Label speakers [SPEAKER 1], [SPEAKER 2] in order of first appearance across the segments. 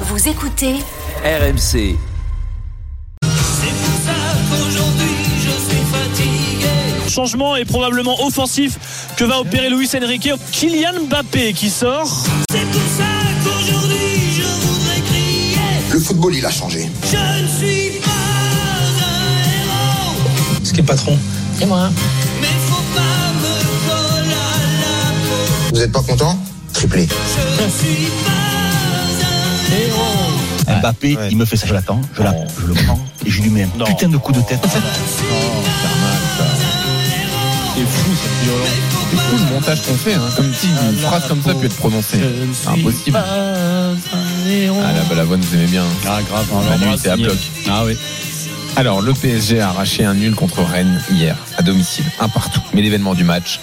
[SPEAKER 1] Vous écoutez
[SPEAKER 2] RMC.
[SPEAKER 3] changement est probablement offensif que va opérer Luis Enrique. Kylian Mbappé qui sort.
[SPEAKER 4] C'est pour ça qu'aujourd'hui je voudrais crier.
[SPEAKER 5] Le football, il a changé.
[SPEAKER 4] Je ne suis pas un héros,
[SPEAKER 6] Ce qui est patron.
[SPEAKER 7] C'est moi.
[SPEAKER 4] mais faut pas me coller à la peau.
[SPEAKER 5] Vous êtes pas content? Triplé.
[SPEAKER 4] Je ne suis pas héros.
[SPEAKER 6] Mbappé, il me fait ça, je l'attends, je l'attends, je le prends et je lui mets un putain de coup de tête.
[SPEAKER 8] C'est fou cette violence. C'est fou le montage qu'on fait. Hein. Comme si une phrase comme ça peut être prononcée. Impossible. Ah la Balavoine, vous aimez bien.
[SPEAKER 9] Ah, grave.
[SPEAKER 8] Manu était à bloc.
[SPEAKER 9] Ah oui.
[SPEAKER 8] Alors, le PSG a arraché un nul contre Rennes hier, à domicile, un partout. Mais l'événement du match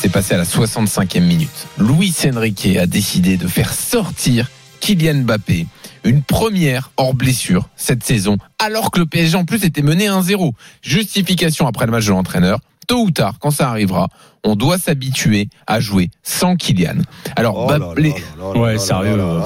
[SPEAKER 8] s'est passé à la 65e minute. Luis Enrique a décidé de faire sortir Kylian Mbappé, une première hors blessure cette saison, alors que le PSG en plus était mené 1-0. Justification après le match de l'entraîneur. Tôt ou tard, quand ça arrivera, on doit s'habituer à jouer sans Kylian. Alors,
[SPEAKER 10] Oh là
[SPEAKER 8] Mbappé-
[SPEAKER 10] là là là là
[SPEAKER 9] Ouais, sérieux, euh.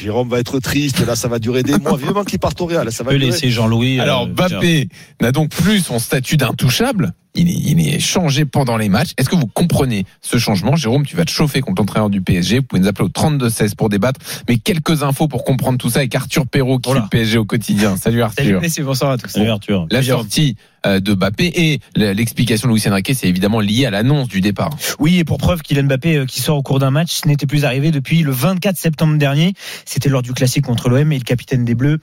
[SPEAKER 10] Jérôme va être triste, là ça va durer des mois. Vivement qu'il parte au Real, ça va
[SPEAKER 9] peut
[SPEAKER 10] durer.
[SPEAKER 9] laisser Jean-Louis. euh,
[SPEAKER 8] Alors. Mbappé n'a donc plus son statut d'intouchable. Il est, il est changé pendant les matchs. Est-ce que vous comprenez ce changement Jérôme, tu vas te chauffer contre l'entraîneur du PSG. Vous pouvez nous appeler au 32-16 pour débattre. Mais quelques infos pour comprendre tout ça avec Arthur Perrault qui
[SPEAKER 9] Voilà.
[SPEAKER 8] suit le PSG au quotidien. Salut Arthur.
[SPEAKER 7] Salut, messieurs, bonsoir à tous.
[SPEAKER 9] Salut Arthur.
[SPEAKER 8] La sortie euh, de Mbappé et l'explication de Luis Enrique, c'est évidemment lié à l'annonce du départ.
[SPEAKER 7] Oui, et pour preuve, Kylian Mbappé euh, qui sort au cours d'un match, ce n'était plus arrivé depuis le 24 septembre dernier. C'était lors du classique contre l'OM et le capitaine des Bleus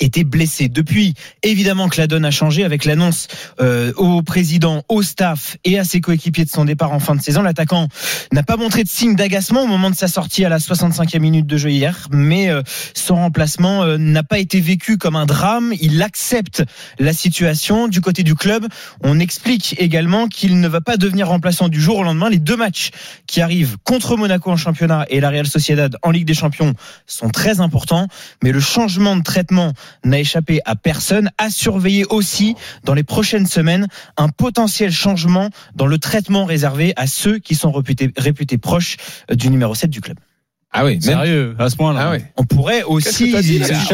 [SPEAKER 7] était blessé. Depuis, évidemment que la donne a changé avec l'annonce euh, au président, au staff et à ses coéquipiers de son départ en fin de saison. L'attaquant n'a pas montré de signe d'agacement au moment de sa sortie à la 65e minute de jeu hier, mais euh, son remplacement euh, n'a pas été vécu comme un drame. Il accepte la situation du côté du club. On explique également qu'il ne va pas devenir remplaçant du jour au lendemain. Les deux matchs qui arrivent contre Monaco en championnat et la Real Sociedad en Ligue des Champions sont très importants, mais le changement de traitement n'a échappé à personne. À surveiller aussi dans les prochaines semaines un potentiel changement dans le traitement réservé à ceux qui sont réputés, réputés proches euh, du numéro 7 du club.
[SPEAKER 8] Ah oui.
[SPEAKER 9] Sérieux, à ce point-là.
[SPEAKER 8] Ah ouais.
[SPEAKER 7] On pourrait aussi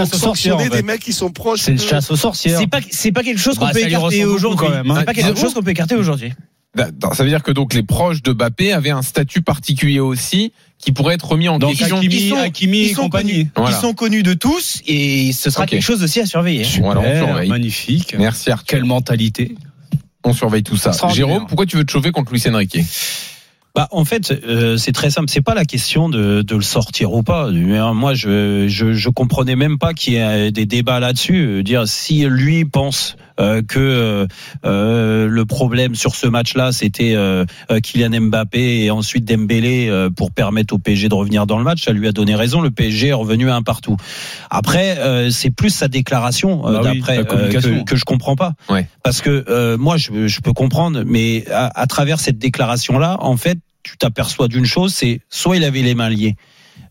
[SPEAKER 10] sanctionner
[SPEAKER 9] en fait.
[SPEAKER 10] des mecs qui sont proches.
[SPEAKER 9] C'est une chasse aux sorcières.
[SPEAKER 7] c'est pas c'est pas quelque chose qu'on
[SPEAKER 9] Bah,
[SPEAKER 7] peut
[SPEAKER 9] ça lui
[SPEAKER 7] écarter aujourd'hui.
[SPEAKER 9] hein.
[SPEAKER 7] C'est pas quelque chose qu'on peut écarter aujourd'hui.
[SPEAKER 8] Attends, Ça veut dire que donc les proches de Mbappé avaient un statut particulier aussi qui pourrait être remis en
[SPEAKER 9] Donc
[SPEAKER 8] question.
[SPEAKER 9] Hakimi,
[SPEAKER 7] Ils sont-
[SPEAKER 9] Hakimi
[SPEAKER 7] ils
[SPEAKER 9] et
[SPEAKER 7] sont
[SPEAKER 9] compagnie.
[SPEAKER 7] connus.
[SPEAKER 8] Voilà.
[SPEAKER 7] Ils sont connus de tous et ce sera quelque chose aussi à surveiller.
[SPEAKER 8] Alors,
[SPEAKER 9] Super,
[SPEAKER 8] surveille.
[SPEAKER 9] magnifique.
[SPEAKER 8] Merci Arthur.
[SPEAKER 9] Quelle mentalité.
[SPEAKER 8] On surveille tout ça. Jérôme, pourquoi tu veux te chauffer contre Luis Enrique?
[SPEAKER 9] Bah, en fait, euh, c'est très simple. C'est pas la question de, de le sortir ou pas. Moi, je, je, je comprenais même pas qu'il y ait des débats là-dessus. Dire si lui pense euh, que euh, euh, le problème sur ce match-là, c'était euh, euh, Kylian Mbappé et ensuite Dembélé euh, pour permettre au PSG de revenir dans le match, ça lui a donné raison. Le PSG est revenu à un partout. Après, euh, c'est plus sa déclaration euh,
[SPEAKER 8] Bah
[SPEAKER 9] d'après euh, que, que je comprends pas.
[SPEAKER 8] Ouais.
[SPEAKER 9] Parce que euh, moi, je, je peux comprendre, mais à, à travers cette déclaration-là, en fait, tu t'aperçois d'une chose, c'est soit il avait les mains liées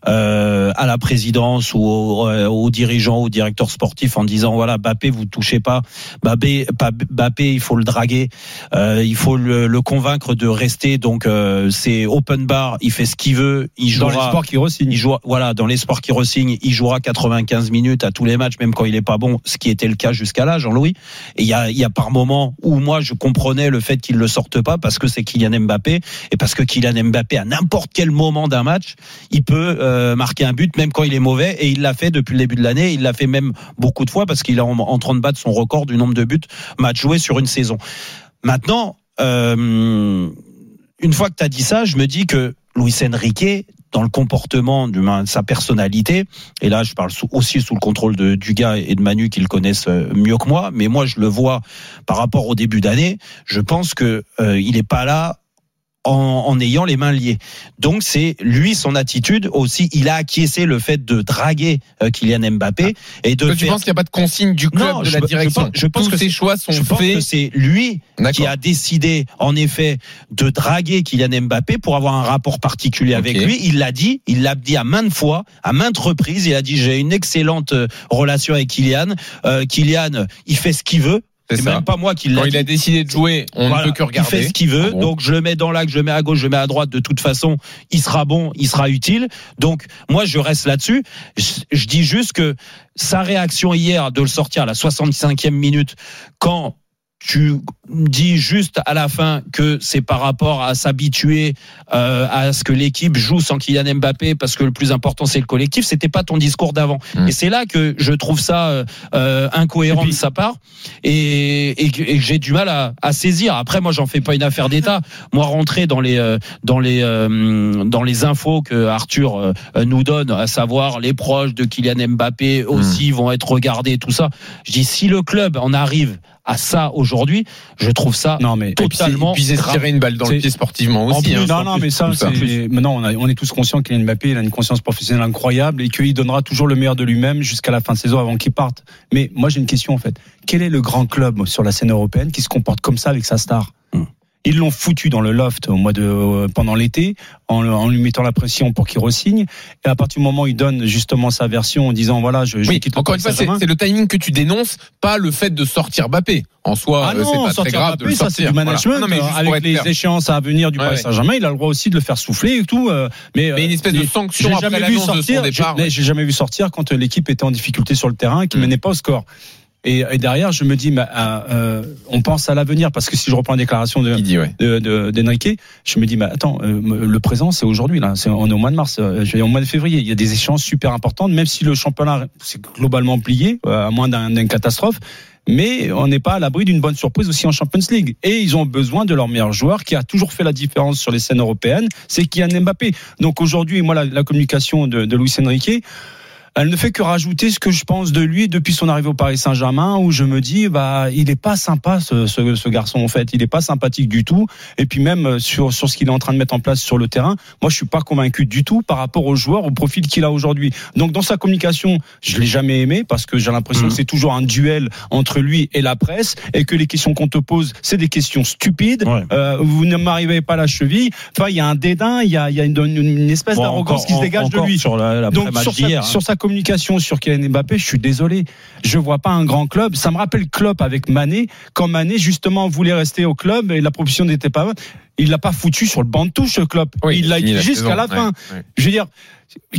[SPEAKER 9] euh, à la présidence ou aux, euh, aux dirigeants, aux directeurs sportifs en disant voilà, Bappé, vous touchez pas, Bappé, Bappé, il faut le draguer, euh, il faut le, le convaincre de rester. Donc euh, c'est open bar, il fait ce qu'il veut, il
[SPEAKER 3] Dans
[SPEAKER 9] jouera.
[SPEAKER 3] l'espoir qu'il re-signe.
[SPEAKER 9] Il joue, voilà, dans l'espoir qu'il resigne, il jouera 95 minutes à tous les matchs, même quand il est pas bon, ce qui était le cas jusqu'à là, Jean-Louis. Et il y a, il y a par moments où moi je comprenais le fait qu'il le sorte pas parce que c'est Kylian Mbappé et parce que Kylian Mbappé à n'importe quel moment d'un match, il peut euh, marquer un but même quand il est mauvais et il l'a fait depuis le début de l'année. Il l'a fait même beaucoup de fois parce qu'il est en, train de battre son record du nombre de buts match joués sur une saison. Maintenant, euh, une fois que tu as dit ça, je me dis que Luis Enrique, dans le comportement de sa personnalité, et là je parle aussi sous le contrôle de Dugas et de Manu qui le connaissent euh, mieux que moi, mais moi je le vois par rapport au début d'année, je pense que euh, il est pas là en, en ayant les mains liées. Donc c'est lui son attitude aussi. Il a acquiescé le fait de draguer euh, Kylian Mbappé et de
[SPEAKER 8] Toi, tu
[SPEAKER 9] faire-
[SPEAKER 8] penses qu'il n'y a pas de consigne du club,
[SPEAKER 9] Non,
[SPEAKER 8] de
[SPEAKER 9] je-
[SPEAKER 8] la
[SPEAKER 9] je
[SPEAKER 8] direction
[SPEAKER 9] pense- je pense
[SPEAKER 8] Tous
[SPEAKER 9] que
[SPEAKER 8] ces
[SPEAKER 9] c'est-
[SPEAKER 8] choix sont
[SPEAKER 9] je pense que
[SPEAKER 8] faits.
[SPEAKER 9] c'est lui qui a décidé, en effet, de draguer Kylian Mbappé pour avoir un rapport particulier avec lui. Il l'a dit, il l'a dit à maintes fois, à maintes reprises. Il a dit j'ai une excellente euh, relation avec Kylian. Euh, Kylian, il fait ce qu'il veut.
[SPEAKER 8] C'est
[SPEAKER 9] même pas moi qui
[SPEAKER 8] Quand
[SPEAKER 9] l'a
[SPEAKER 8] il a décidé de jouer, on
[SPEAKER 9] Voilà.
[SPEAKER 8] ne peut que regarder.
[SPEAKER 9] Il fait ce qu'il veut.
[SPEAKER 8] Ah bon
[SPEAKER 9] donc je le mets dans l'axe, je le mets à gauche, je le mets à droite. De toute façon, il sera bon, il sera utile. Donc moi, je reste là-dessus. Je, je dis juste que sa réaction hier de le sortir à la 65e minute, quand tu dis juste à la fin que c'est par rapport à s'habituer euh, à ce que l'équipe joue sans Kylian Mbappé parce que le plus important c'est le collectif c'était pas ton discours d'avant.
[SPEAKER 8] Mm.
[SPEAKER 9] et c'est là que je trouve ça euh, euh, incohérent
[SPEAKER 6] puis-
[SPEAKER 9] de sa part. Et, et que, et j'ai du mal à, à saisir. Après moi j'en fais pas une affaire d'État. Moi rentrer dans les euh, dans les euh, dans les infos que Arthur nous donne à savoir les proches de Kylian Mbappé aussi vont être regardés tout ça. Je dis si le club en arrive à ça aujourd'hui je trouve ça
[SPEAKER 6] Non, mais.
[SPEAKER 8] Et puis c'est-
[SPEAKER 9] totalement
[SPEAKER 8] et puis tirer une balle dans le pied sportivement
[SPEAKER 6] En
[SPEAKER 8] aussi.
[SPEAKER 6] plus,
[SPEAKER 8] hein.
[SPEAKER 6] non, non, mais ça, maintenant, on, a- on est tous conscients qu'Kylian Mbappé, il a une conscience professionnelle incroyable et qu'il donnera toujours le meilleur de lui-même jusqu'à la fin de saison avant qu'il parte. Mais moi, j'ai une question, en fait. Quel est le grand club sur la scène européenne qui se comporte comme ça avec sa star? Ils l'ont foutu dans le loft au mois de euh, pendant l'été en, en lui mettant la pression pour qu'il resigne et à partir du moment où il donne justement sa version en disant voilà je, je
[SPEAKER 8] Oui,
[SPEAKER 6] quitte le
[SPEAKER 8] encore une fois, c'est le timing que tu dénonces, pas le fait de sortir Mbappé. En soi,
[SPEAKER 6] Ah
[SPEAKER 8] euh, c'est pas très grave de le
[SPEAKER 6] ça c'est du
[SPEAKER 8] Voilà.
[SPEAKER 6] management.
[SPEAKER 8] Non, mais juste pour
[SPEAKER 6] avec les
[SPEAKER 8] clair.
[SPEAKER 6] échéances à venir du
[SPEAKER 8] Ouais,
[SPEAKER 6] Paris. Saint-Germain, il a le droit aussi de le faire souffler et tout. euh, Mais,
[SPEAKER 8] Mais une espèce de
[SPEAKER 6] euh,
[SPEAKER 8] sanction après
[SPEAKER 6] jamais vu
[SPEAKER 8] l'annonce de son
[SPEAKER 6] sortir,
[SPEAKER 8] départ.
[SPEAKER 6] j'ai- jamais vu sortir quand euh, l'équipe était en difficulté sur le terrain et qu'il
[SPEAKER 8] Mm.
[SPEAKER 6] menait pas au score. Et, et derrière, je me dis, bah, euh, euh, on pense à l'avenir parce que si je reprends la déclaration de
[SPEAKER 8] dit, ouais.
[SPEAKER 6] de- de- d'Enrique, je me dis, bah, attends, euh, le présent, c'est aujourd'hui, là. On est au mois de mars, euh, je vais au mois de février. Il y a des échéances super importantes, même si le championnat, c'est globalement plié, euh, à moins d'un- d'une catastrophe. Mais on n'est pas à l'abri d'une bonne surprise aussi en Champions League. Et ils ont besoin de leur meilleur joueur qui a toujours fait la différence sur les scènes européennes, c'est Kylian Mbappé. Donc aujourd'hui, moi, la, la communication de, de Luis Enrique, elle ne fait que rajouter ce que je pense de lui depuis son arrivée au Paris Saint-Germain, où je me dis, bah, il est pas sympa ce, ce, ce garçon en fait, il est pas sympathique du tout. Et puis même euh, sur sur ce qu'il est en train de mettre en place sur le terrain, moi je suis pas convaincu du tout par rapport au joueur, au profil qu'il a aujourd'hui. Donc dans sa communication, je l'ai jamais aimé parce que j'ai l'impression
[SPEAKER 9] Mhm.
[SPEAKER 6] que c'est toujours un duel entre lui et la presse et que les questions qu'on te pose, c'est des questions stupides.
[SPEAKER 9] Ouais.
[SPEAKER 6] Euh, vous ne m'arrivez pas à la cheville. Enfin, il y a un dédain, il y a, il y a une, une espèce
[SPEAKER 9] Bon,
[SPEAKER 6] d'arrogance qui se dégage de lui.
[SPEAKER 9] sur la, la
[SPEAKER 6] Donc sa, sur sa communication sur Kylian Mbappé, je suis désolé, je vois pas un grand club. Ça me rappelle Klopp avec Mané, quand Mané justement voulait rester au club et la proposition n'était pas bonne. Il l'a pas foutu sur le banc de touche.
[SPEAKER 8] Oui,
[SPEAKER 6] il l'a jusqu'à la fin.
[SPEAKER 8] ouais, ouais.
[SPEAKER 6] Je veux dire,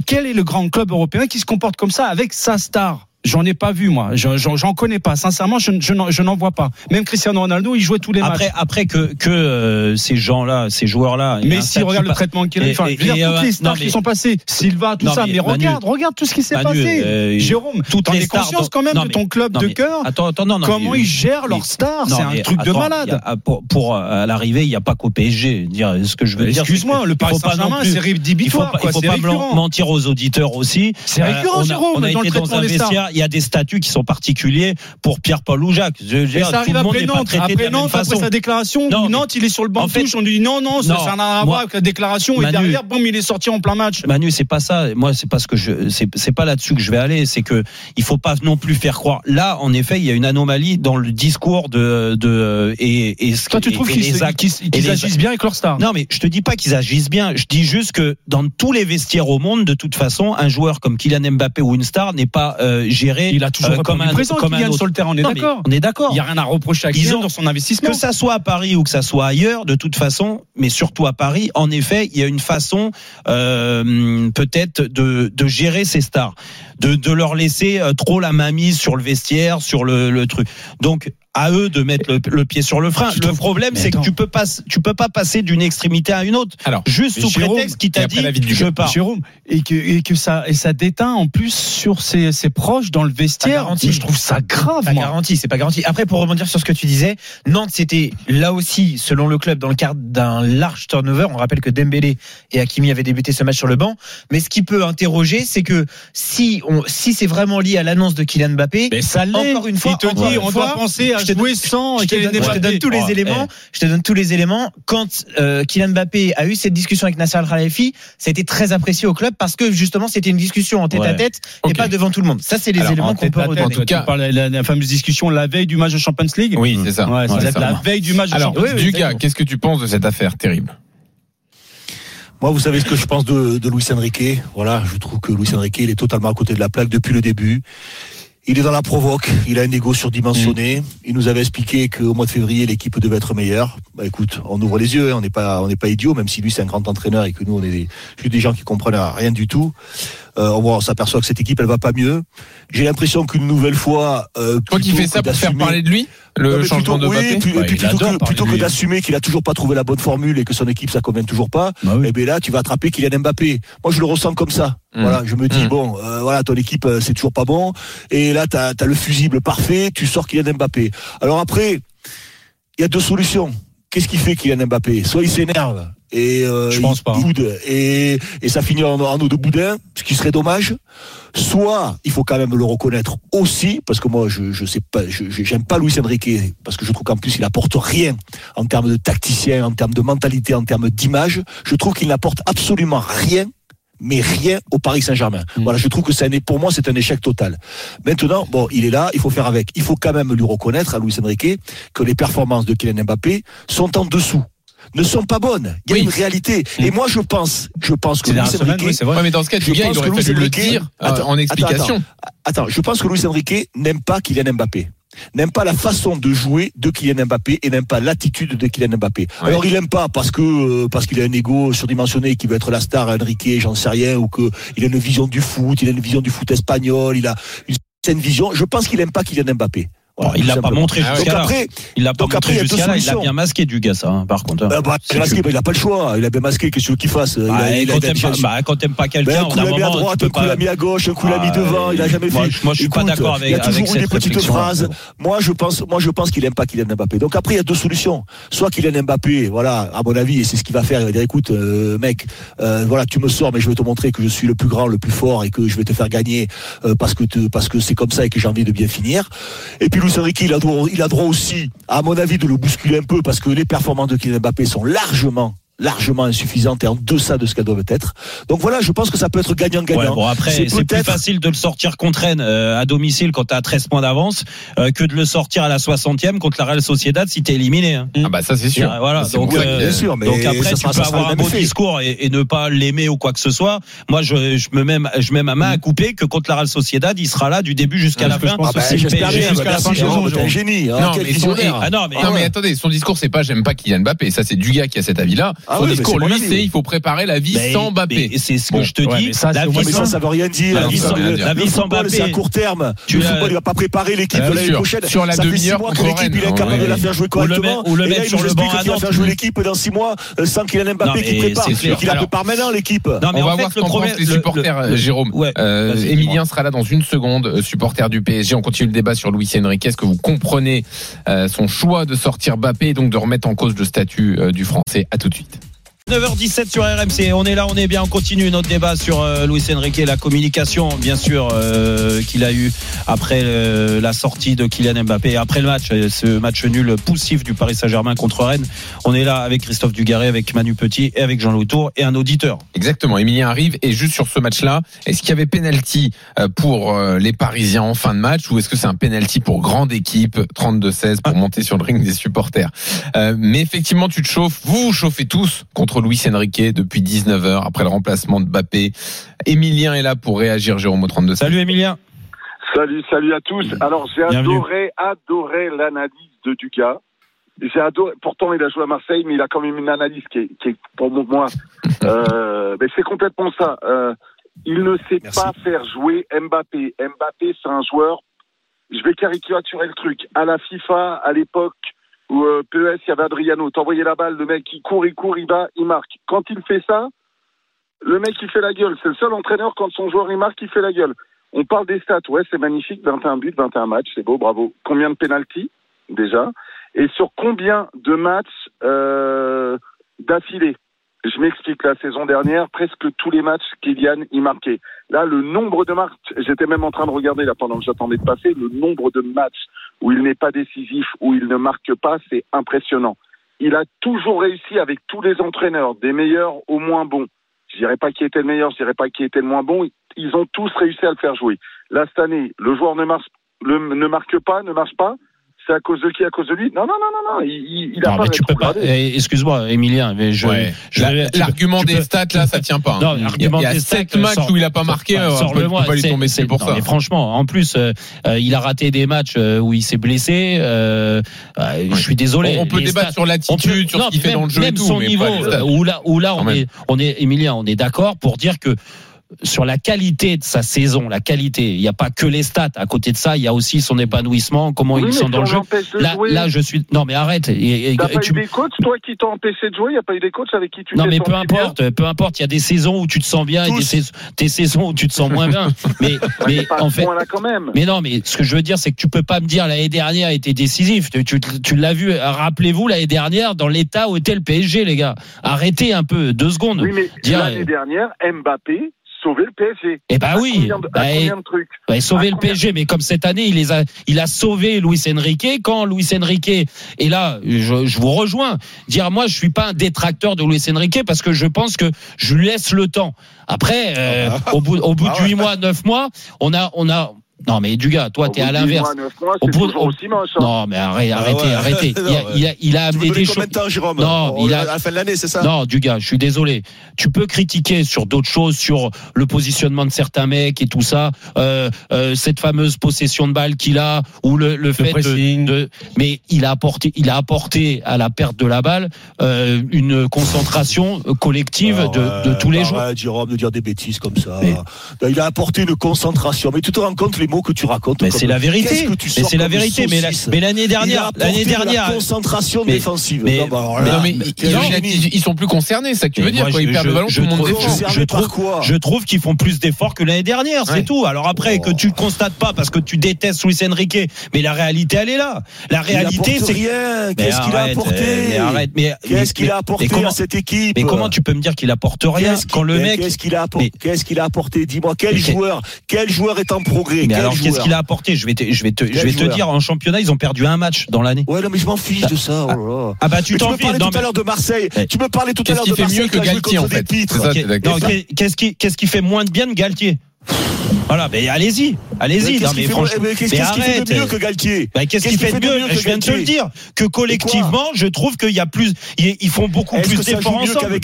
[SPEAKER 6] quel est le grand club européen qui se comporte comme ça avec sa star? J'en ai pas vu moi, Je- j'en connais pas. Sincèrement, je, je n'en- vois pas. Même Cristiano Ronaldo, il jouait tous les
[SPEAKER 9] Après,
[SPEAKER 6] matchs.
[SPEAKER 9] après que, que euh, ces gens-là, ces joueurs-là.
[SPEAKER 6] Mais si regarde le traitement qu'il a eu,
[SPEAKER 9] Et-
[SPEAKER 6] enfin,
[SPEAKER 9] et-
[SPEAKER 6] je veux dire, toutes
[SPEAKER 9] euh,
[SPEAKER 6] les stars
[SPEAKER 9] non, mais-
[SPEAKER 6] qui sont passées, Silva, tout
[SPEAKER 9] Non,
[SPEAKER 6] ça,
[SPEAKER 9] mais
[SPEAKER 6] mais,
[SPEAKER 9] Manu-
[SPEAKER 6] regarde, regarde tout ce qui s'est passé.
[SPEAKER 9] euh,
[SPEAKER 6] Jérôme, es
[SPEAKER 9] stars
[SPEAKER 6] conscience quand même
[SPEAKER 9] non,
[SPEAKER 6] de ton club de cœur
[SPEAKER 9] Attends, attends, non, non.
[SPEAKER 6] Comment ils gèrent leurs stars C'est un truc de malade.
[SPEAKER 9] il y a- pour, à l'arrivée, il n'y a pas qu'au PSG. Dire ce que je veux dire.
[SPEAKER 6] Excuse-moi, le Paris Saint-Germain, c'est rédhibitoire.
[SPEAKER 9] il faut pas mentir aux auditeurs aussi.
[SPEAKER 6] C'est récurrent, Jérôme, dans le traitement des stars.
[SPEAKER 9] Il y a des statuts qui sont particuliers pour Pierre-Paul ou Jacques. Je
[SPEAKER 6] Et ça arrive après Nantes. Après Nantes, après sa déclaration,
[SPEAKER 9] Non,
[SPEAKER 6] Nantes, il est sur le banc
[SPEAKER 9] en
[SPEAKER 6] de
[SPEAKER 9] fait-
[SPEAKER 6] touche. On lui dit non, non, ça
[SPEAKER 9] Non,
[SPEAKER 6] ça n'a rien à voir avec la déclaration. Et
[SPEAKER 9] Manu-
[SPEAKER 6] derrière, boum, il est sorti en plein match.
[SPEAKER 9] Manu, c'est pas ça. Moi, c'est pas ce que je. C'est pas là-dessus que je vais aller. C'est que il faut pas non plus faire croire. Là, en effet, il y a une anomalie dans le discours de de et et ce
[SPEAKER 6] Toi, tu
[SPEAKER 9] et-
[SPEAKER 6] trouves
[SPEAKER 9] et
[SPEAKER 6] qu'ils
[SPEAKER 9] et
[SPEAKER 6] agissent bien avec leurs stars
[SPEAKER 9] Non, mais je te dis pas qu'ils agissent bien. Je dis juste que dans tous les vestiaires au monde, de toute façon, un joueur comme Kylian Mbappé ou une star n'est pas euh, géré
[SPEAKER 6] Il a toujours
[SPEAKER 9] euh, comme un
[SPEAKER 6] présent,
[SPEAKER 9] comme un autre.
[SPEAKER 6] sur le terrain, on est d'accord.
[SPEAKER 9] On est d'accord.
[SPEAKER 6] Il n'y a rien à reprocher à
[SPEAKER 9] Ils ont-
[SPEAKER 6] dans son investissement.
[SPEAKER 9] Que ça soit à Paris ou que ça soit ailleurs, de toute façon, mais surtout à Paris, en effet, il y a une façon euh, peut-être de, de gérer ces stars, de, de leur laisser euh, trop la main mise sur le vestiaire, sur le, le truc. Donc à eux de mettre le, le pied sur le frein.
[SPEAKER 6] Tu
[SPEAKER 9] Le problème, c'est que tu peux pas, tu peux pas passer d'une extrémité à une autre.
[SPEAKER 8] Alors,
[SPEAKER 9] Juste sous
[SPEAKER 6] Jérôme,
[SPEAKER 9] prétexte qu'il t'a dit,
[SPEAKER 8] du
[SPEAKER 9] je pars.
[SPEAKER 6] Jérôme, et que, et que ça, et ça déteint en plus sur ses, ses proches dans le vestiaire.
[SPEAKER 7] garanti.
[SPEAKER 6] Je trouve ça grave,
[SPEAKER 7] Pas
[SPEAKER 6] moi.
[SPEAKER 7] garanti, c'est pas garanti. Après, pour rebondir sur ce que tu disais, Nantes, c'était là aussi, selon le club, dans le cadre d'un large turnover. On rappelle que Dembélé et Hakimi avaient débuté ce match sur le banc. Mais ce qui peut interroger, c'est que si on, si c'est vraiment lié à l'annonce de Kylian Mbappé,
[SPEAKER 6] Mais ça l'est.
[SPEAKER 7] Encore une fois,
[SPEAKER 6] il te dit, on doit penser à
[SPEAKER 7] je te
[SPEAKER 6] jouer sans
[SPEAKER 7] je te,
[SPEAKER 6] Kylian
[SPEAKER 7] donne, je te
[SPEAKER 6] Mbappé.
[SPEAKER 7] donne tous les
[SPEAKER 6] Oh,
[SPEAKER 7] éléments. Je te donne tous les éléments. Quand euh, Kylian Mbappé a eu cette discussion avec Nasser Al Khelaifi, ça a été très apprécié au club parce que justement c'était une discussion en tête à tête et pas devant tout le monde. Ça c'est les
[SPEAKER 6] Alors,
[SPEAKER 7] éléments
[SPEAKER 6] en
[SPEAKER 7] qu'on peut redonner.
[SPEAKER 8] tout cas-
[SPEAKER 6] tu parles de la, la fameuse discussion la veille du match de Champions League.
[SPEAKER 8] Oui, c'est ça.
[SPEAKER 6] Ouais,
[SPEAKER 8] Ouais,
[SPEAKER 6] la veille du match de
[SPEAKER 8] Alors,
[SPEAKER 6] Champions League.
[SPEAKER 8] Dugas, qu'est-ce que tu penses de cette affaire terrible?
[SPEAKER 10] Moi, vous savez ce que je pense de, de Luis Enrique. Voilà, je trouve que Luis Enrique, il est totalement à côté de la plaque depuis le début. Il est dans la provoque, il a un ego surdimensionné. Il nous avait expliqué qu'au mois de février, l'équipe devait être meilleure. Bah écoute, on ouvre les yeux, hein, on n'est pas, on n'est pas idiot, même si lui c'est un grand entraîneur et que nous on est des, juste des gens qui comprennent rien du tout. Euh, on voit- on s'aperçoit que cette équipe elle va pas mieux. J'ai l'impression qu'une nouvelle fois, euh,
[SPEAKER 8] Toi qui fais ça
[SPEAKER 10] que
[SPEAKER 8] pour faire
[SPEAKER 10] d'assumer-
[SPEAKER 8] parler de lui,
[SPEAKER 10] non,
[SPEAKER 8] le
[SPEAKER 10] mais
[SPEAKER 8] changement
[SPEAKER 10] plutôt,
[SPEAKER 8] de
[SPEAKER 10] oui, puis- plutôt que, plutôt d'assumer qu'il a toujours pas trouvé la bonne formule et que son équipe ça convient toujours pas,
[SPEAKER 9] Bah oui.
[SPEAKER 10] eh ben là tu vas attraper Kylian Mbappé. Moi je le ressens comme ça.
[SPEAKER 8] Mm.
[SPEAKER 10] Voilà, je me dis
[SPEAKER 8] Mm.
[SPEAKER 10] bon, euh, voilà ton équipe euh, c'est toujours pas bon et là t'as as le fusible parfait, tu sors Kylian Mbappé. Alors après il y a deux solutions. Qu'est-ce qu'il fait Kylian Mbappé? Soit il s'énerve et euh,
[SPEAKER 9] Je pense
[SPEAKER 10] il
[SPEAKER 9] pas.
[SPEAKER 10] boude et, et ça finit en, en eau de boudin, ce qui serait dommage. Soit il faut quand même le reconnaître aussi, parce que moi je je sais pas, je j'aime pas Luis Enrique parce que je trouve qu'en plus il apporte rien en termes de tacticien, en termes de mentalité, en termes d'image. Je trouve qu'il n'apporte absolument rien. Mais rien au Paris Saint-Germain. Voilà, je trouve que é- pour moi c'est un échec total. Maintenant, bon, il est là, il faut faire avec. Il faut quand même lui reconnaître à Luis Enrique que les performances de Kylian Mbappé sont en dessous, ne sont pas bonnes. Il y a
[SPEAKER 8] Oui.
[SPEAKER 10] une réalité. Et moi je pense, je pense que
[SPEAKER 9] semaines,
[SPEAKER 10] Enrique,
[SPEAKER 9] oui, c'est vrai.
[SPEAKER 8] Ouais, mais dans ce cas,
[SPEAKER 10] Je
[SPEAKER 8] du gars, il aurait fallu le dire euh,
[SPEAKER 10] Attends,
[SPEAKER 8] en
[SPEAKER 10] attends,
[SPEAKER 8] explication.
[SPEAKER 10] Attends, je pense que Luis Enrique n'aime pas Kylian Mbappé. N'aime pas la façon de jouer de Kylian Mbappé et n'aime pas l'attitude de Kylian Mbappé.
[SPEAKER 8] Ouais.
[SPEAKER 10] Alors il aime pas parce que euh, parce qu'il a un ego surdimensionné, qu'il veut être la star Enrique, j'en sais rien, ou que il a une vision du foot, il a une vision du foot espagnol, il a une certaine vision. Je pense qu'il aime pas Kylian Mbappé. Voilà,
[SPEAKER 9] Bon, il l'a pas montré
[SPEAKER 8] Ah ouais.
[SPEAKER 10] Donc
[SPEAKER 9] jusqu'à là.
[SPEAKER 10] après,
[SPEAKER 9] Il l'a pas
[SPEAKER 10] donc
[SPEAKER 9] montré
[SPEAKER 10] a
[SPEAKER 9] jusqu'à là. Il a bien masqué du gars, ça, hein, par contre.
[SPEAKER 10] bah, bah, il a masqué, bah, il a pas le choix. Il a bien masqué. Qu'est-ce qu'il fasse? Il a-
[SPEAKER 9] Bah,
[SPEAKER 10] il a-
[SPEAKER 9] quand
[SPEAKER 10] il a-
[SPEAKER 9] t'aimes pas, bah, quand t'aimes pas quelqu'un,
[SPEAKER 10] un
[SPEAKER 9] bout d'un
[SPEAKER 10] l'a mis à
[SPEAKER 9] moment,
[SPEAKER 10] droite, un coup l'a mis à gauche, un coup l'a mis
[SPEAKER 9] Ah,
[SPEAKER 10] devant, il a jamais
[SPEAKER 9] moi,
[SPEAKER 10] fait.
[SPEAKER 9] je- moi, je suis pas d'accord avec-
[SPEAKER 10] Il y a toujours des petites phrases. Moi, je pense, moi, je pense qu'il aime pas Kylian Mbappé. Donc après, il y a deux solutions. Soit Kylian Mbappé, voilà, à mon avis, et c'est ce qu'il va faire. Il va dire, écoute, euh, mec, euh, voilà, tu me sors, mais je vais te montrer que je suis le plus grand, le plus fort, et que je vais te faire gagner euh, parce que parce que c'est comme ça et que j'ai envie de bien finir. Et puis Luis Enrique, il a droit, il a droit aussi, à mon avis, de le bousculer un peu parce que les performances de Kylian Mbappé sont largement largement insuffisantes et en deçà de ce qu'elles doivent être. Donc voilà, je pense que ça peut être gagnant-gagnant.
[SPEAKER 9] Ouais, bon après
[SPEAKER 10] C'est
[SPEAKER 9] c'est plus facile de le sortir contre Rennes euh, à domicile quand t'as 13 points d'avance euh, que de le sortir à la 60e contre la Real Sociedad si t'es éliminé. hein.
[SPEAKER 8] Ah bah ça c'est sûr.
[SPEAKER 9] Ah, voilà,
[SPEAKER 8] C'est
[SPEAKER 9] donc, euh,
[SPEAKER 10] bien sûr, mais
[SPEAKER 9] Donc après
[SPEAKER 10] ça
[SPEAKER 9] tu
[SPEAKER 10] sera-
[SPEAKER 9] peux
[SPEAKER 10] ça
[SPEAKER 9] avoir un beau discours et, et ne pas l'aimer ou quoi que ce soit. Moi je, je me mets je mets ma main à couper que contre la Real Sociedad il sera là du début jusqu'à la
[SPEAKER 7] Parce que
[SPEAKER 9] fin.
[SPEAKER 10] Ah bah,
[SPEAKER 9] C'est le
[SPEAKER 10] j'espère
[SPEAKER 9] PSG
[SPEAKER 10] bien,
[SPEAKER 9] jusqu'à la fin de la
[SPEAKER 10] génie. hein,
[SPEAKER 8] Non, mais.
[SPEAKER 9] Ah non mais
[SPEAKER 8] Non mais attendez, son discours c'est pas j'aime pas Kylian Mbappé, ça c'est du gars qui a cet avis-là.
[SPEAKER 10] Ah
[SPEAKER 8] son
[SPEAKER 10] oui,
[SPEAKER 8] discours lui c'est il faut préparer la vie
[SPEAKER 9] mais-
[SPEAKER 8] sans Mbappé.
[SPEAKER 9] C'est ce que
[SPEAKER 8] Bon,
[SPEAKER 9] je te
[SPEAKER 7] ouais,
[SPEAKER 9] dis.
[SPEAKER 7] mais ça,
[SPEAKER 9] la vie
[SPEAKER 7] moins
[SPEAKER 10] Mais
[SPEAKER 9] sans-
[SPEAKER 10] ça, ça veut rien dire.
[SPEAKER 9] La vie sans- la vie Mbappé.
[SPEAKER 10] c'est à court terme.
[SPEAKER 9] Tu
[SPEAKER 10] le football, il va pas préparer l'équipe de l'année prochaine.
[SPEAKER 8] Sur la
[SPEAKER 10] ça fait six
[SPEAKER 8] demi-heure
[SPEAKER 10] mois que
[SPEAKER 8] contre
[SPEAKER 10] l'équipe, il est incapable de la faire jouer correctement.
[SPEAKER 9] ou le mettre
[SPEAKER 10] il
[SPEAKER 9] sur le banc
[SPEAKER 10] qu'il va faire jouer l'équipe dans six mois euh, sans Kylian
[SPEAKER 9] Non,
[SPEAKER 10] Mbappé
[SPEAKER 9] mais
[SPEAKER 10] qui prépare. Qu'il la prépare maintenant, l'équipe.
[SPEAKER 9] Non, mais
[SPEAKER 8] On va voir ce qu'en pensent les
[SPEAKER 9] le-
[SPEAKER 8] supporters, euh, Jérôme. Euh, Emilien sera là dans une seconde, supporter du PSG. On continue le débat sur Luis Enrique. Est-ce que vous comprenez son choix de sortir Mbappé et donc de remettre en cause le statut du Français À tout de suite.
[SPEAKER 9] 9h17 sur RMC, on est là, on est bien, on continue notre débat sur euh, Luis Enrique, la communication bien sûr euh, qu'il a eu après euh, la sortie de Kylian Mbappé, et après le match, euh, ce match nul poussif du Paris Saint-Germain contre Rennes. On est là avec Christophe Dugaré, avec Manu Petit et avec Jean-Louis Tour et un auditeur.
[SPEAKER 8] Exactement. Emilien arrive et juste sur ce match-là, est-ce qu'il y avait penalty euh, pour les Parisiens en fin de match ou est-ce que c'est un penalty pour grande équipe 32-16 pour monter sur le ring des supporters? Euh, Mais effectivement, tu te chauffes. Vous vous chauffez tous contre Luis Enrique depuis 19 heures après le remplacement de Mbappé. Emilien est là pour réagir. Jérôme au 32.
[SPEAKER 9] Salut Emilien.
[SPEAKER 11] Salut, salut à tous. Alors, j'ai adoré, adoré l'analyse de Dugas. J'ai adoré. Pourtant, il a joué à Marseille, mais il a quand même une analyse qui est, qui est pour moi, euh, mais c'est complètement ça. Euh, il ne sait
[SPEAKER 10] Merci.
[SPEAKER 11] pas faire jouer Mbappé. Mbappé, c'est un joueur. Je vais caricaturer le truc. À la FIFA, à l'époque où euh, PES, il y avait Adriano. T'envoyais la balle, le mec, il court, il court, il va, il marque. Quand il fait ça, le mec, il fait la gueule. C'est le seul entraîneur quand son joueur il marque, il fait la gueule. On parle des stats, ouais, c'est magnifique, 21 buts, 21 matchs, c'est beau, bravo. Combien de pénalties déjà? Et sur combien de matchs euh, d'affilée? Je m'explique, la saison dernière, presque tous les matchs, Kylian y marquait. Là, le nombre de matchs, j'étais même en train de regarder là pendant que j'attendais de passer, le nombre de matchs où il n'est pas décisif, où il ne marque pas, c'est impressionnant. Il a toujours réussi avec tous les entraîneurs, des meilleurs au moins bons. Je dirais pas qui était le meilleur, je dirais pas qui était le moins bon. Ils ont tous réussi à le faire jouer. Là, cette année, le joueur ne ne marque pas, ne marche pas à cause de qui À cause de lui? Non, non, non, non, non. Il, a pas.
[SPEAKER 9] Mais. Eh, excuse-moi, Emilien, mais
[SPEAKER 8] l'argument des stats là, ça tient pas. Hein.
[SPEAKER 9] Non,
[SPEAKER 8] l'argument des
[SPEAKER 9] stats.
[SPEAKER 8] Il y a matchs où il a pas marqué. Sort,
[SPEAKER 9] ouais,
[SPEAKER 8] sort pas lui tomber
[SPEAKER 9] c'est
[SPEAKER 8] pour ça.
[SPEAKER 9] Mais franchement, en plus, euh, euh, il a raté des matchs où il s'est blessé. Je suis désolé.
[SPEAKER 8] On, peut débattre sur l'attitude, sur ce qu'il fait dans le jeu,
[SPEAKER 9] même son niveau. Où là, où là, on est, on est, Emilien, on est d'accord pour dire que sur la qualité de sa saison, la qualité. Il n'y a pas que les stats. À côté de ça, il y a aussi son épanouissement, comment
[SPEAKER 11] oui,
[SPEAKER 9] il sent dans le jeu. Là, je suis. Non, mais arrête. Et, et,
[SPEAKER 11] pas
[SPEAKER 9] tu...
[SPEAKER 11] eu des coachs, toi qui t'as empêché de jouer, il n'y a pas eu des coachs avec qui tu
[SPEAKER 9] Non, mais peu
[SPEAKER 11] importe, bien?
[SPEAKER 9] peu importe. Il y a des saisons où tu te sens bien et des saisons, où tu te sens moins bien. mais, en fait. Mais non, mais ce que je veux dire, c'est que tu ne peux pas me dire l'année dernière a été décisif. Tu, tu l'as vu. Rappelez-vous l'année dernière dans l'état où était le PSG, les gars. Arrêtez un peu, deux secondes.
[SPEAKER 11] Oui, mais l'année euh, dernière, Mbappé sauver le PSG.
[SPEAKER 9] Eh
[SPEAKER 11] bah
[SPEAKER 9] oui, bah
[SPEAKER 11] de ben,
[SPEAKER 9] ben, sauver le PSG, mais comme cette année, il a, il a sauvé Luis Enrique quand Luis Enrique et là, je, vous rejoins, dire moi je suis pas un détracteur de Luis Enrique parce que je pense que je lui laisse le temps. Après, euh, ah bah. au bout, au bout
[SPEAKER 10] ah
[SPEAKER 9] de 8 mois, 9 mois, on a, on a, non, mais Dugas, toi, t'es à l'inverse. Non, mais arrêtez,
[SPEAKER 10] ah
[SPEAKER 9] arrêtez. Il a, amené des choses. Non,
[SPEAKER 10] oh,
[SPEAKER 9] il a...
[SPEAKER 10] à la fin de l'année, c'est ça
[SPEAKER 9] Non, Dugas, je suis désolé. Tu peux critiquer sur d'autres choses, sur le positionnement de certains mecs et tout ça, euh, euh, cette fameuse possession de balle qu'il a ou le, le, fait de, Mais il a apporté, il a apporté à la perte de la balle euh, une concentration collective
[SPEAKER 10] ah
[SPEAKER 9] de, de, tous les bah
[SPEAKER 10] joueurs. Jérôme de dire des bêtises comme ça. Il a apporté une concentration, mais tu te rends compte les mots que tu racontes.
[SPEAKER 9] Mais c'est la vérité. Mais c'est la vérité. Mais l'année dernière, l'année dernière,
[SPEAKER 10] concentration défensive. Bah,
[SPEAKER 8] ils, sont plus concernés, ça que tu veux dire.
[SPEAKER 9] Moi, quoi,
[SPEAKER 8] ils perdent le ballon,
[SPEAKER 9] je,
[SPEAKER 8] tout le monde
[SPEAKER 9] je, trouve, qu'ils font plus d'efforts que l'année dernière, c'est tout. Alors après,
[SPEAKER 10] oh.
[SPEAKER 9] que tu le constates pas parce que tu détestes Luis Enrique, mais la réalité, elle est là. La réalité, c'est
[SPEAKER 10] qu'est-ce qu'il a apporté
[SPEAKER 9] arrête, mais
[SPEAKER 10] qu'est-ce qu'il a apporté à cette équipe
[SPEAKER 9] Mais comment tu peux me dire qu'il apporte rien quand le mec
[SPEAKER 10] Qu'est-ce qu'il a apporté? Dis-moi quel joueur, quel joueur est en progrès?
[SPEAKER 9] alors qu'est-ce qu'il a apporté Je vais te, je vais te, je vais te dire, en championnat, ils ont perdu un match dans l'année.
[SPEAKER 10] Ouais, non, mais je m'en fiche de ça. Oh ah,
[SPEAKER 9] ah bah tu
[SPEAKER 10] t'en fiches.
[SPEAKER 9] Tu
[SPEAKER 10] me parlais tout à l'heure de Marseille.
[SPEAKER 9] Eh,
[SPEAKER 10] tu me parlais tout à l'heure de Marseille.
[SPEAKER 8] Qu'est-ce
[SPEAKER 10] qui fait mieux
[SPEAKER 8] que
[SPEAKER 10] Galtier
[SPEAKER 8] en fait
[SPEAKER 9] Qu'est-ce qui, qu'est-ce qui fait moins de bien que Galtier? Voilà, mais allez-y, allez-y. Mais
[SPEAKER 10] qu'est-ce qui fait de mieux que Galtier?
[SPEAKER 9] Bah, qu'est-ce qu'il fait de mieux Je viens de te le dire. Que collectivement, je trouve qu'il y a plus, ils font beaucoup plus d'efforts ensemble.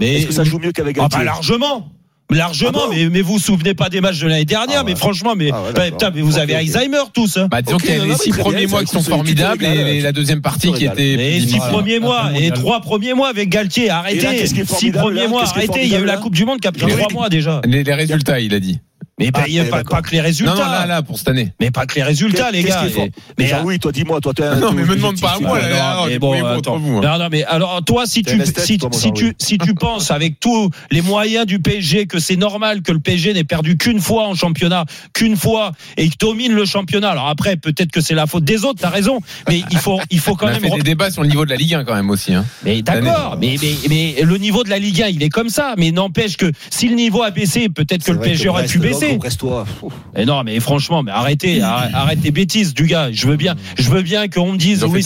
[SPEAKER 10] Est-ce que ça joue mieux qu'avec
[SPEAKER 9] ah, bah,
[SPEAKER 10] Galtier
[SPEAKER 9] Mais ça largement.
[SPEAKER 10] Largement,
[SPEAKER 9] mais, mais vous vous souvenez pas des matchs de l'année dernière, mais franchement, mais, bah, vous avez Alzheimer tous. Hein.
[SPEAKER 8] Bah, disons qu'il y a les six premiers mois qui sont formidables et, la deuxième partie qui était.
[SPEAKER 9] Les six premiers mois et trois premiers mois avec Galtier, arrêtez. Six premiers mois, arrêtez. Il y a eu la Coupe du Monde qui a pris trois mois déjà.
[SPEAKER 8] Les résultats, il a dit.
[SPEAKER 10] Ah, mais
[SPEAKER 9] pas, pas, que les résultats.
[SPEAKER 8] Non, non, là, là, pour cette année.
[SPEAKER 9] Mais pas que les résultats, les gars.
[SPEAKER 10] Mais
[SPEAKER 9] ah,
[SPEAKER 10] oui, toi, dis-moi, toi, t'es.
[SPEAKER 8] Non, mais me demande pas à moi,
[SPEAKER 10] là.
[SPEAKER 8] Ah,
[SPEAKER 9] mais bon, attends.
[SPEAKER 8] Hein.
[SPEAKER 9] Non, non, mais alors, toi, si tu, si, si, tu, si tu penses avec tous les moyens du PSG que c'est normal que le PSG n'ait perdu qu'une fois en championnat, qu'une fois, et que domine le championnat. Alors après, peut-être que c'est la faute des autres, t'as raison. Mais il faut, il faut quand même.
[SPEAKER 8] On
[SPEAKER 9] a
[SPEAKER 8] des débats sur le niveau de la Ligue 1 quand même aussi, hein.
[SPEAKER 9] Mais d'accord. Mais, mais, mais le niveau de la Ligue 1, il est comme ça. Mais n'empêche que si le niveau a baissé, peut-être que le PSG aurait pu baisser
[SPEAKER 10] arrêtez.
[SPEAKER 9] Et eh non, mais franchement, mais arrêtez, arrêtez bêtises du gars. Je veux bien, je veux bien qu'on me dise
[SPEAKER 8] Louis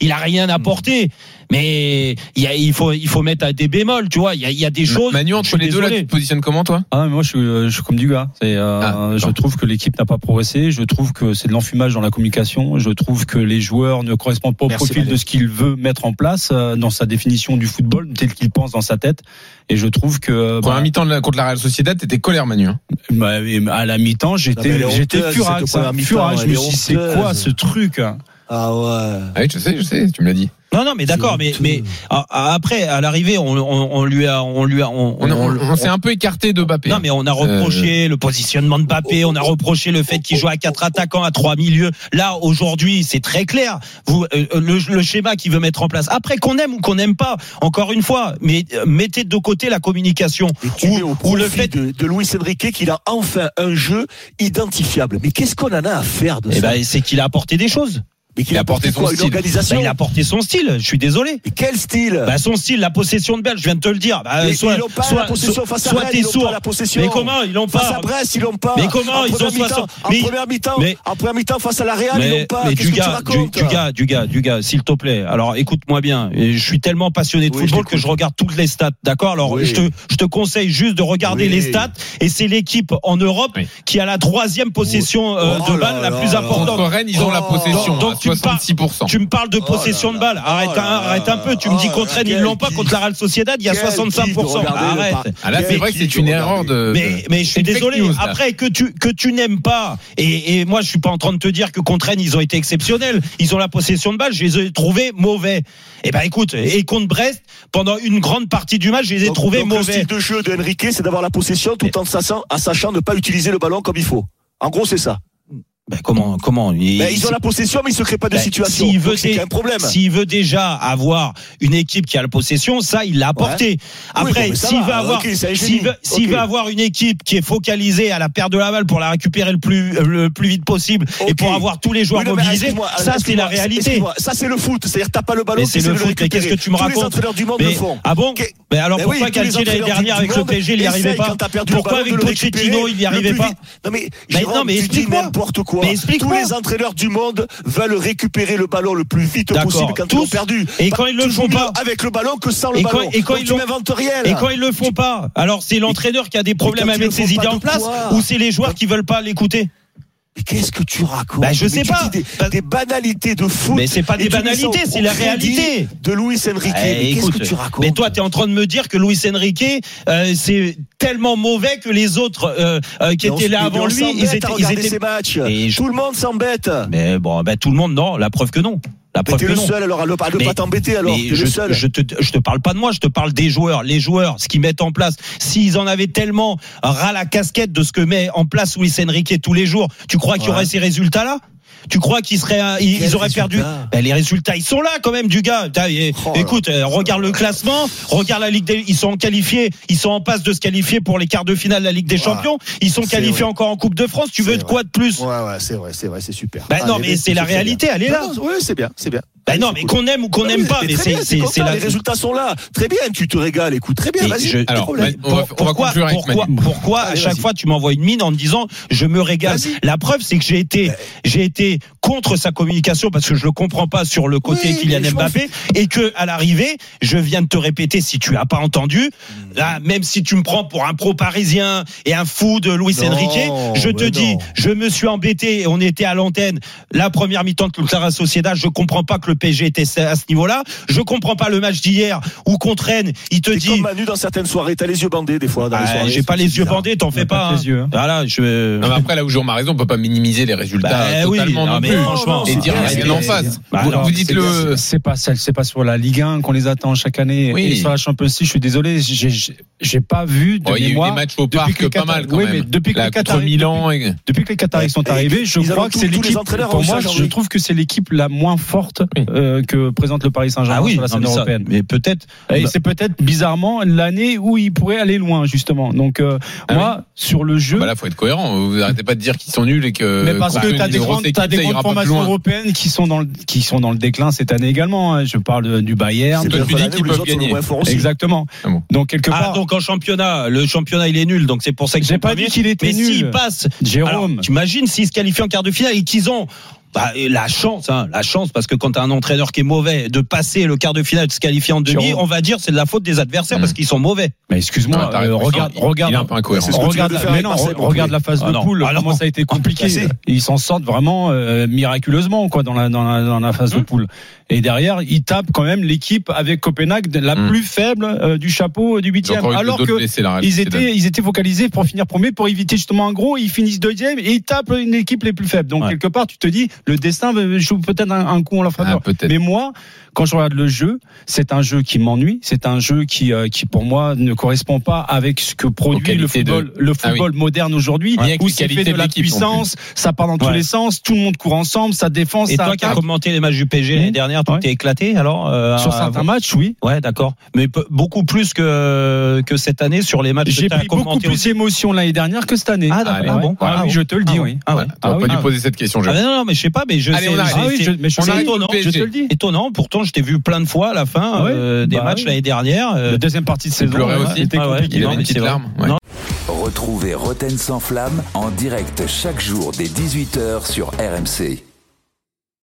[SPEAKER 9] il a rien apporté. Mais y a, il, faut, il faut mettre des bémols, tu vois. Il y a, y a, des choses.
[SPEAKER 8] Manu, entre les deux, là, tu te positionnes comment, toi?
[SPEAKER 6] Ah, Moi, je suis, euh, je suis comme du gars. Euh,
[SPEAKER 8] ah,
[SPEAKER 6] je trouve que l'équipe n'a pas progressé. Je trouve que c'est de l'enfumage dans la communication. Je trouve que les joueurs ne correspondent pas au profil de ce qu'il veut mettre en place euh, dans sa définition du football, tel qu'il pense dans sa tête. Et je trouve que.
[SPEAKER 8] Première
[SPEAKER 6] bah,
[SPEAKER 8] mi-temps contre la Real Sociedad, t'étais colère, Manu. Hein.
[SPEAKER 6] Bah, à la mi-temps, j'étais, j'étais furax. Je me suis dit, c'est quoi ce truc hein
[SPEAKER 10] ah ouais.
[SPEAKER 8] Ah oui, je sais, je sais, tu me l'as dit.
[SPEAKER 9] Non, non, mais d'accord, mais, mais ah, ah, après, à l'arrivée, on, on, on, lui a, on lui a, on,
[SPEAKER 8] on s'est un peu écarté de Mbappé.
[SPEAKER 9] Non, mais on a hein. reproché euh, le positionnement de Mbappé, on a reproché le fait qu'il joue à quatre attaquants, à trois milieux. Là, aujourd'hui, c'est très clair. Vous, euh, euh, le, le, schéma qu'il veut mettre en place. Après, qu'on aime ou qu'on n'aime pas, encore une fois, mais mettez de côté la communication ou, ou le fait
[SPEAKER 10] de, de Luis Enrique qu'il a enfin un jeu identifiable. Mais qu'est-ce qu'on en a à faire de
[SPEAKER 9] Et
[SPEAKER 10] ça
[SPEAKER 9] bah, C'est qu'il a apporté des choses.
[SPEAKER 10] Mais qu'il
[SPEAKER 8] a porté son style.
[SPEAKER 9] Bah, il a porté son style. Je suis désolé.
[SPEAKER 10] Mais quel style
[SPEAKER 9] bah, son style, la possession de Bell. Je viens de te le dire. Bah,
[SPEAKER 10] mais
[SPEAKER 9] soit,
[SPEAKER 10] pas
[SPEAKER 9] soit,
[SPEAKER 10] la
[SPEAKER 9] sourd.
[SPEAKER 10] La.
[SPEAKER 9] Mais comment ils l'ont pas Face
[SPEAKER 10] à Brest, ils l'ont pas.
[SPEAKER 9] Mais comment
[SPEAKER 10] en
[SPEAKER 9] ils ont 60
[SPEAKER 10] En première mi-temps, en première mi-temps face à la Real, ils l'ont pas.
[SPEAKER 9] Mais du gars, du, du gars, du gars, du gars, s'il te plaît. Alors, écoute-moi bien. Je suis tellement passionné de football que je regarde toutes les stats. D'accord. Alors, je te, je te conseille juste de regarder les stats. Et c'est l'équipe en Europe qui a la troisième possession
[SPEAKER 10] oh
[SPEAKER 9] euh,
[SPEAKER 10] de
[SPEAKER 9] balle la plus
[SPEAKER 8] importante. Rennes, ils ont la oh,
[SPEAKER 9] possession tu me parles-
[SPEAKER 8] 66%.
[SPEAKER 9] Tu me parles de
[SPEAKER 10] Oh
[SPEAKER 9] possession
[SPEAKER 10] là
[SPEAKER 9] de balle. Arrête,
[SPEAKER 10] oh
[SPEAKER 9] un, arrête un peu. Tu me dis contre Rennes, ils l'ont pas contre la Real Sociedad. Il y a
[SPEAKER 10] Quel
[SPEAKER 9] 65%.
[SPEAKER 10] kiff de regarder le
[SPEAKER 9] Arrête.
[SPEAKER 8] Ah là, c'est vrai que c'est une erreur de.
[SPEAKER 9] Mais, mais je suis désolé.
[SPEAKER 8] news.
[SPEAKER 9] Après que tu que tu n'aimes pas et, et moi je suis pas en train de te dire que contre Rennes ils ont été exceptionnels. Ils ont la possession de balle. Je les ai trouvés mauvais. Eh ben écoute, et contre Brest pendant une grande partie du match, je les ai
[SPEAKER 10] Donc-
[SPEAKER 9] trouvés
[SPEAKER 10] donc Le
[SPEAKER 9] mauvais.
[SPEAKER 10] style de jeu de Enrique, c'est d'avoir la possession tout en sachant, en sachant ne pas utiliser le ballon comme il faut. En gros, c'est ça.
[SPEAKER 9] Ben, comment comment il-
[SPEAKER 10] Ben, ils ont la possession, mais ils se créent pas de
[SPEAKER 9] Ben,
[SPEAKER 10] situation.
[SPEAKER 9] s'il veut. S'il veut déjà avoir une équipe qui a la possession, ça, il l'a apporté. Après, s'il
[SPEAKER 10] va,
[SPEAKER 9] veut avoir, s'il veut, veut une équipe qui est focalisée à la perte de la balle pour la récupérer le plus, le plus vite possible et pour avoir tous les joueurs
[SPEAKER 10] Oui,
[SPEAKER 9] mobilisés, ça, c'est la réalité.
[SPEAKER 10] Ça, c'est le foot. C'est-à-dire, t'as pas le ballon,
[SPEAKER 9] c'est le foot, mais qu'est-ce que tu me
[SPEAKER 10] Tous les
[SPEAKER 9] racontes
[SPEAKER 10] entraîneurs du monde
[SPEAKER 9] Mais-
[SPEAKER 10] le font.
[SPEAKER 9] Ah bon. Mais alors pourquoi
[SPEAKER 10] les
[SPEAKER 9] Galtier l'année dernière avec le PSG, il n'y arrivait pas Pourquoi avec Pochettino, il n'y arrivait pas.
[SPEAKER 10] Non mais,
[SPEAKER 9] non, mais explique-moi.
[SPEAKER 10] n'importe quoi. Tous les entraîneurs du monde veulent récupérer le ballon le plus vite possible quand ils l'ont perdu.
[SPEAKER 9] Et quand ils le font pas.
[SPEAKER 10] avec le ballon que sans le
[SPEAKER 9] Et quand-
[SPEAKER 10] ballon.
[SPEAKER 9] et quand
[SPEAKER 10] Donc
[SPEAKER 9] ils
[SPEAKER 10] tu.
[SPEAKER 9] Et quand ils le font pas, alors c'est l'entraîneur qui a des problèmes à mettre ses idées en place ou c'est les joueurs qui veulent pas l'écouter?
[SPEAKER 10] Qu'est-ce que tu racontes
[SPEAKER 9] Bah, je
[SPEAKER 10] Mais
[SPEAKER 9] sais pas.
[SPEAKER 10] Des, des banalités de foot.
[SPEAKER 9] Mais c'est pas des banalités, c'est la réalité.
[SPEAKER 10] De Luis Enrique.
[SPEAKER 9] Eh,
[SPEAKER 10] mais qu'est-ce que tu racontes
[SPEAKER 9] Mais toi, tu es en train de me dire que Luis Enrique, euh, c'est tellement mauvais que les autres euh, euh, qui
[SPEAKER 10] Mais
[SPEAKER 9] étaient là
[SPEAKER 10] mais
[SPEAKER 9] avant lui, ils étaient, ils étaient.
[SPEAKER 10] ces matchs.
[SPEAKER 9] Et je-
[SPEAKER 10] Tout le monde s'embête.
[SPEAKER 9] Mais bon, ben, tout le monde, non. La preuve que non. La
[SPEAKER 10] Mais t'es le
[SPEAKER 9] non.
[SPEAKER 10] seul alors à ne pas, t'embêter alors.
[SPEAKER 9] Je,
[SPEAKER 10] le seul.
[SPEAKER 9] je te, je te parle pas de moi, je te parle des joueurs. Les joueurs, ce qu'ils mettent en place. S'ils en avaient tellement ras la casquette de ce que met en place Luis Enrique tous les jours, tu crois qu'il y aurait ces résultats-là? Tu crois qu'ils seraient, euh, ils, auraient perdu ben, Les résultats, ils sont là quand même, du gars.
[SPEAKER 10] Oh
[SPEAKER 9] écoute, euh, regarde le classement, regarde la Ligue des, ils sont qualifiés, ils sont en passe de se qualifier pour les quarts de finale de la Ligue des. Champions. Ils sont qualifiés
[SPEAKER 10] vrai.
[SPEAKER 9] encore en Coupe de France. Tu veux de quoi de plus
[SPEAKER 10] Ouais, ouais, c'est vrai, c'est vrai, c'est super.
[SPEAKER 9] Ben non, mais c'est la réalité, elle est là.
[SPEAKER 10] Ouais, c'est bien, c'est bien.
[SPEAKER 9] Ben non, mais qu'on aime ou qu'on n'aime pas,
[SPEAKER 10] mais
[SPEAKER 9] c'est, la.
[SPEAKER 10] Les résultats sont là. Très bien, tu te régales. Écoute, très bien, vas-y.
[SPEAKER 8] Alors,
[SPEAKER 9] pourquoi, pourquoi, pourquoi à chaque fois tu m'envoies une mine en me disant je me régale. La preuve c'est que j'ai été j'ai été contre sa communication parce que je le comprends pas sur le côté Kylian Mbappé et que à l'arrivée je viens de te répéter si tu as pas entendu là même si tu me prends pour un pro parisien et un fou de Luis Enrique je te dis je me suis embêté et on était à l'antenne la première mi-temps de Clara Sociedad je comprends pas que le PSG était à ce niveau-là je comprends pas le match d'hier où contre Rennes il te dit
[SPEAKER 10] comme Manu dans certaines soirées. T'as les yeux bandés des fois dans les
[SPEAKER 9] ah,
[SPEAKER 10] soirées.
[SPEAKER 9] j'ai pas les yeux
[SPEAKER 10] bizarre.
[SPEAKER 9] bandés, t'en fais
[SPEAKER 6] pas
[SPEAKER 9] pas. hein.
[SPEAKER 6] les yeux, hein.
[SPEAKER 9] Voilà, je.
[SPEAKER 8] Non, mais après, là où Jean a raison, on peut pas minimiser les résultats
[SPEAKER 9] Bah oui,
[SPEAKER 8] totalement
[SPEAKER 9] non,
[SPEAKER 8] non,
[SPEAKER 9] mais
[SPEAKER 8] plus.
[SPEAKER 9] franchement,
[SPEAKER 8] et dire rien en face.
[SPEAKER 9] Bah
[SPEAKER 8] vous,
[SPEAKER 9] alors,
[SPEAKER 8] vous
[SPEAKER 6] c'est
[SPEAKER 8] dites le.
[SPEAKER 6] C'est pas ça, c'est pas sur la Ligue 1 qu'on les attend chaque année.
[SPEAKER 8] Oui.
[SPEAKER 6] Et sur la Champions League, je suis désolé, j'ai- pas vu de
[SPEAKER 8] Bon, il y a eu
[SPEAKER 6] mémoire.
[SPEAKER 8] des matchs au
[SPEAKER 6] depuis
[SPEAKER 8] parc pas mal quand
[SPEAKER 6] oui,
[SPEAKER 8] même.
[SPEAKER 6] mais depuis que les Qataris- Depuis que les Qataris sont arrivés, je crois que c'est l'équipe. Pour moi, je
[SPEAKER 10] oui.
[SPEAKER 6] trouve que c'est l'équipe la moins forte
[SPEAKER 8] Oui.
[SPEAKER 6] Euh, que présente le Paris Saint-Germain
[SPEAKER 9] Ah oui,
[SPEAKER 6] sur la
[SPEAKER 9] non,
[SPEAKER 6] scène
[SPEAKER 9] mais, ça-
[SPEAKER 6] européenne.
[SPEAKER 9] mais peut-être.
[SPEAKER 6] Et
[SPEAKER 9] Bah,
[SPEAKER 6] c'est peut-être bizarrement l'année où il pourrait aller loin justement. Donc euh,
[SPEAKER 8] Ah
[SPEAKER 6] moi, sur le jeu,
[SPEAKER 8] Bah là, faut être cohérent. Vous arrêtez pas de dire qu'ils sont nuls et que.
[SPEAKER 6] mais parce que
[SPEAKER 8] tenu
[SPEAKER 6] tu as
[SPEAKER 8] des
[SPEAKER 6] grandes, t'as des grandes formations européennes qui sont dans le, qui sont dans le déclin cette année également. hein. Je parle du Bayern.
[SPEAKER 10] C'est
[SPEAKER 8] Toi, tu dis qu'ils peuvent gagner.
[SPEAKER 6] Exactement.
[SPEAKER 8] Ah bon.
[SPEAKER 6] Donc quelque
[SPEAKER 9] Ah,
[SPEAKER 6] part,
[SPEAKER 9] donc en championnat, le championnat il est nul, donc c'est pour ça qu'ils
[SPEAKER 6] j'ai pas dit qu'il était
[SPEAKER 9] Mais
[SPEAKER 6] nul.
[SPEAKER 9] s'ils passent,
[SPEAKER 6] Jérôme.
[SPEAKER 9] alors, t'imagines s'ils se qualifient en quart de finale et qu'ils ont bah, la chance, hein, la chance, parce que quand t'as un entraîneur qui est mauvais, de passer le quart de finale, de se qualifier en demi, on va dire c'est de la faute des adversaires
[SPEAKER 8] Mm.
[SPEAKER 9] parce qu'ils sont mauvais.
[SPEAKER 6] Mais excuse-moi, euh, regarde, regarde, regarde, la phase
[SPEAKER 9] Ah
[SPEAKER 6] de
[SPEAKER 9] non.
[SPEAKER 6] poule,
[SPEAKER 9] Ah
[SPEAKER 6] comment ça a été compliqué. Ils s'en sortent vraiment euh, miraculeusement quoi dans la dans la, dans la phase de
[SPEAKER 9] Hum.
[SPEAKER 6] poule. Et derrière, ils tapent quand même l'équipe avec Copenhague la
[SPEAKER 8] Hum.
[SPEAKER 6] plus faible euh, du chapeau du huitième. Alors que
[SPEAKER 8] blessés, Real
[SPEAKER 6] ils étaient, ils étaient focalisés pour finir premier, pour éviter justement un gros. Ils finissent deuxième et ils tapent une équipe les plus faibles. Donc quelque part, tu te dis, le destin joue peut-être un, un coup en la faveur.
[SPEAKER 8] Ah, peut-être.
[SPEAKER 6] Mais moi, quand je regarde le jeu, c'est un jeu qui m'ennuie. C'est un jeu qui, euh, qui pour moi ne correspond pas avec ce que produit le
[SPEAKER 8] de-
[SPEAKER 6] football,
[SPEAKER 8] Ah oui.
[SPEAKER 6] football moderne aujourd'hui,
[SPEAKER 8] avec
[SPEAKER 6] où c'est fait de la puissance, ça part dans tous
[SPEAKER 9] Ouais.
[SPEAKER 6] les sens, tout le monde court ensemble, ça défend,
[SPEAKER 9] Et
[SPEAKER 6] ça
[SPEAKER 9] toi qui as commenté les matchs du PSG l'année
[SPEAKER 6] Mmh.
[SPEAKER 9] dernière, tu
[SPEAKER 6] Ouais.
[SPEAKER 9] t'es éclaté alors euh,
[SPEAKER 6] Sur certains matchs, oui.
[SPEAKER 9] Ouais, d'accord. Mais beaucoup plus que que cette année sur les matchs
[SPEAKER 6] J'ai pris beaucoup plus d'émotions l'année dernière que cette année.
[SPEAKER 9] Ah, d'accord.
[SPEAKER 8] Allez,
[SPEAKER 9] Ah bon.
[SPEAKER 6] Ah
[SPEAKER 9] Ah
[SPEAKER 6] oui, je te le
[SPEAKER 9] Ah
[SPEAKER 6] dis, oui.
[SPEAKER 9] Ah ouais.
[SPEAKER 8] T'aurais
[SPEAKER 6] Ah
[SPEAKER 8] pas dû poser cette question,
[SPEAKER 9] Ah, non, non, mais je sais pas, mais je
[SPEAKER 8] Allez,
[SPEAKER 9] sais.
[SPEAKER 8] on arrête.
[SPEAKER 6] Ah oui,
[SPEAKER 9] c'est-
[SPEAKER 6] je, mais je
[SPEAKER 8] On arrête
[SPEAKER 9] étonnant.
[SPEAKER 6] Je te le dis.
[SPEAKER 9] étonnant. Pourtant, je t'ai vu plein de fois à la fin
[SPEAKER 6] Ouais,
[SPEAKER 9] euh, des
[SPEAKER 6] bah
[SPEAKER 9] matchs l'année dernière. euh,
[SPEAKER 6] La deuxième partie de saison,
[SPEAKER 8] pleurais
[SPEAKER 6] ouais,
[SPEAKER 8] aussi.
[SPEAKER 6] c'était
[SPEAKER 9] Ah ouais.
[SPEAKER 8] Il avait une petite larme.
[SPEAKER 2] Retrouvez Roten sans flamme en direct chaque jour dès 18h sur RMC.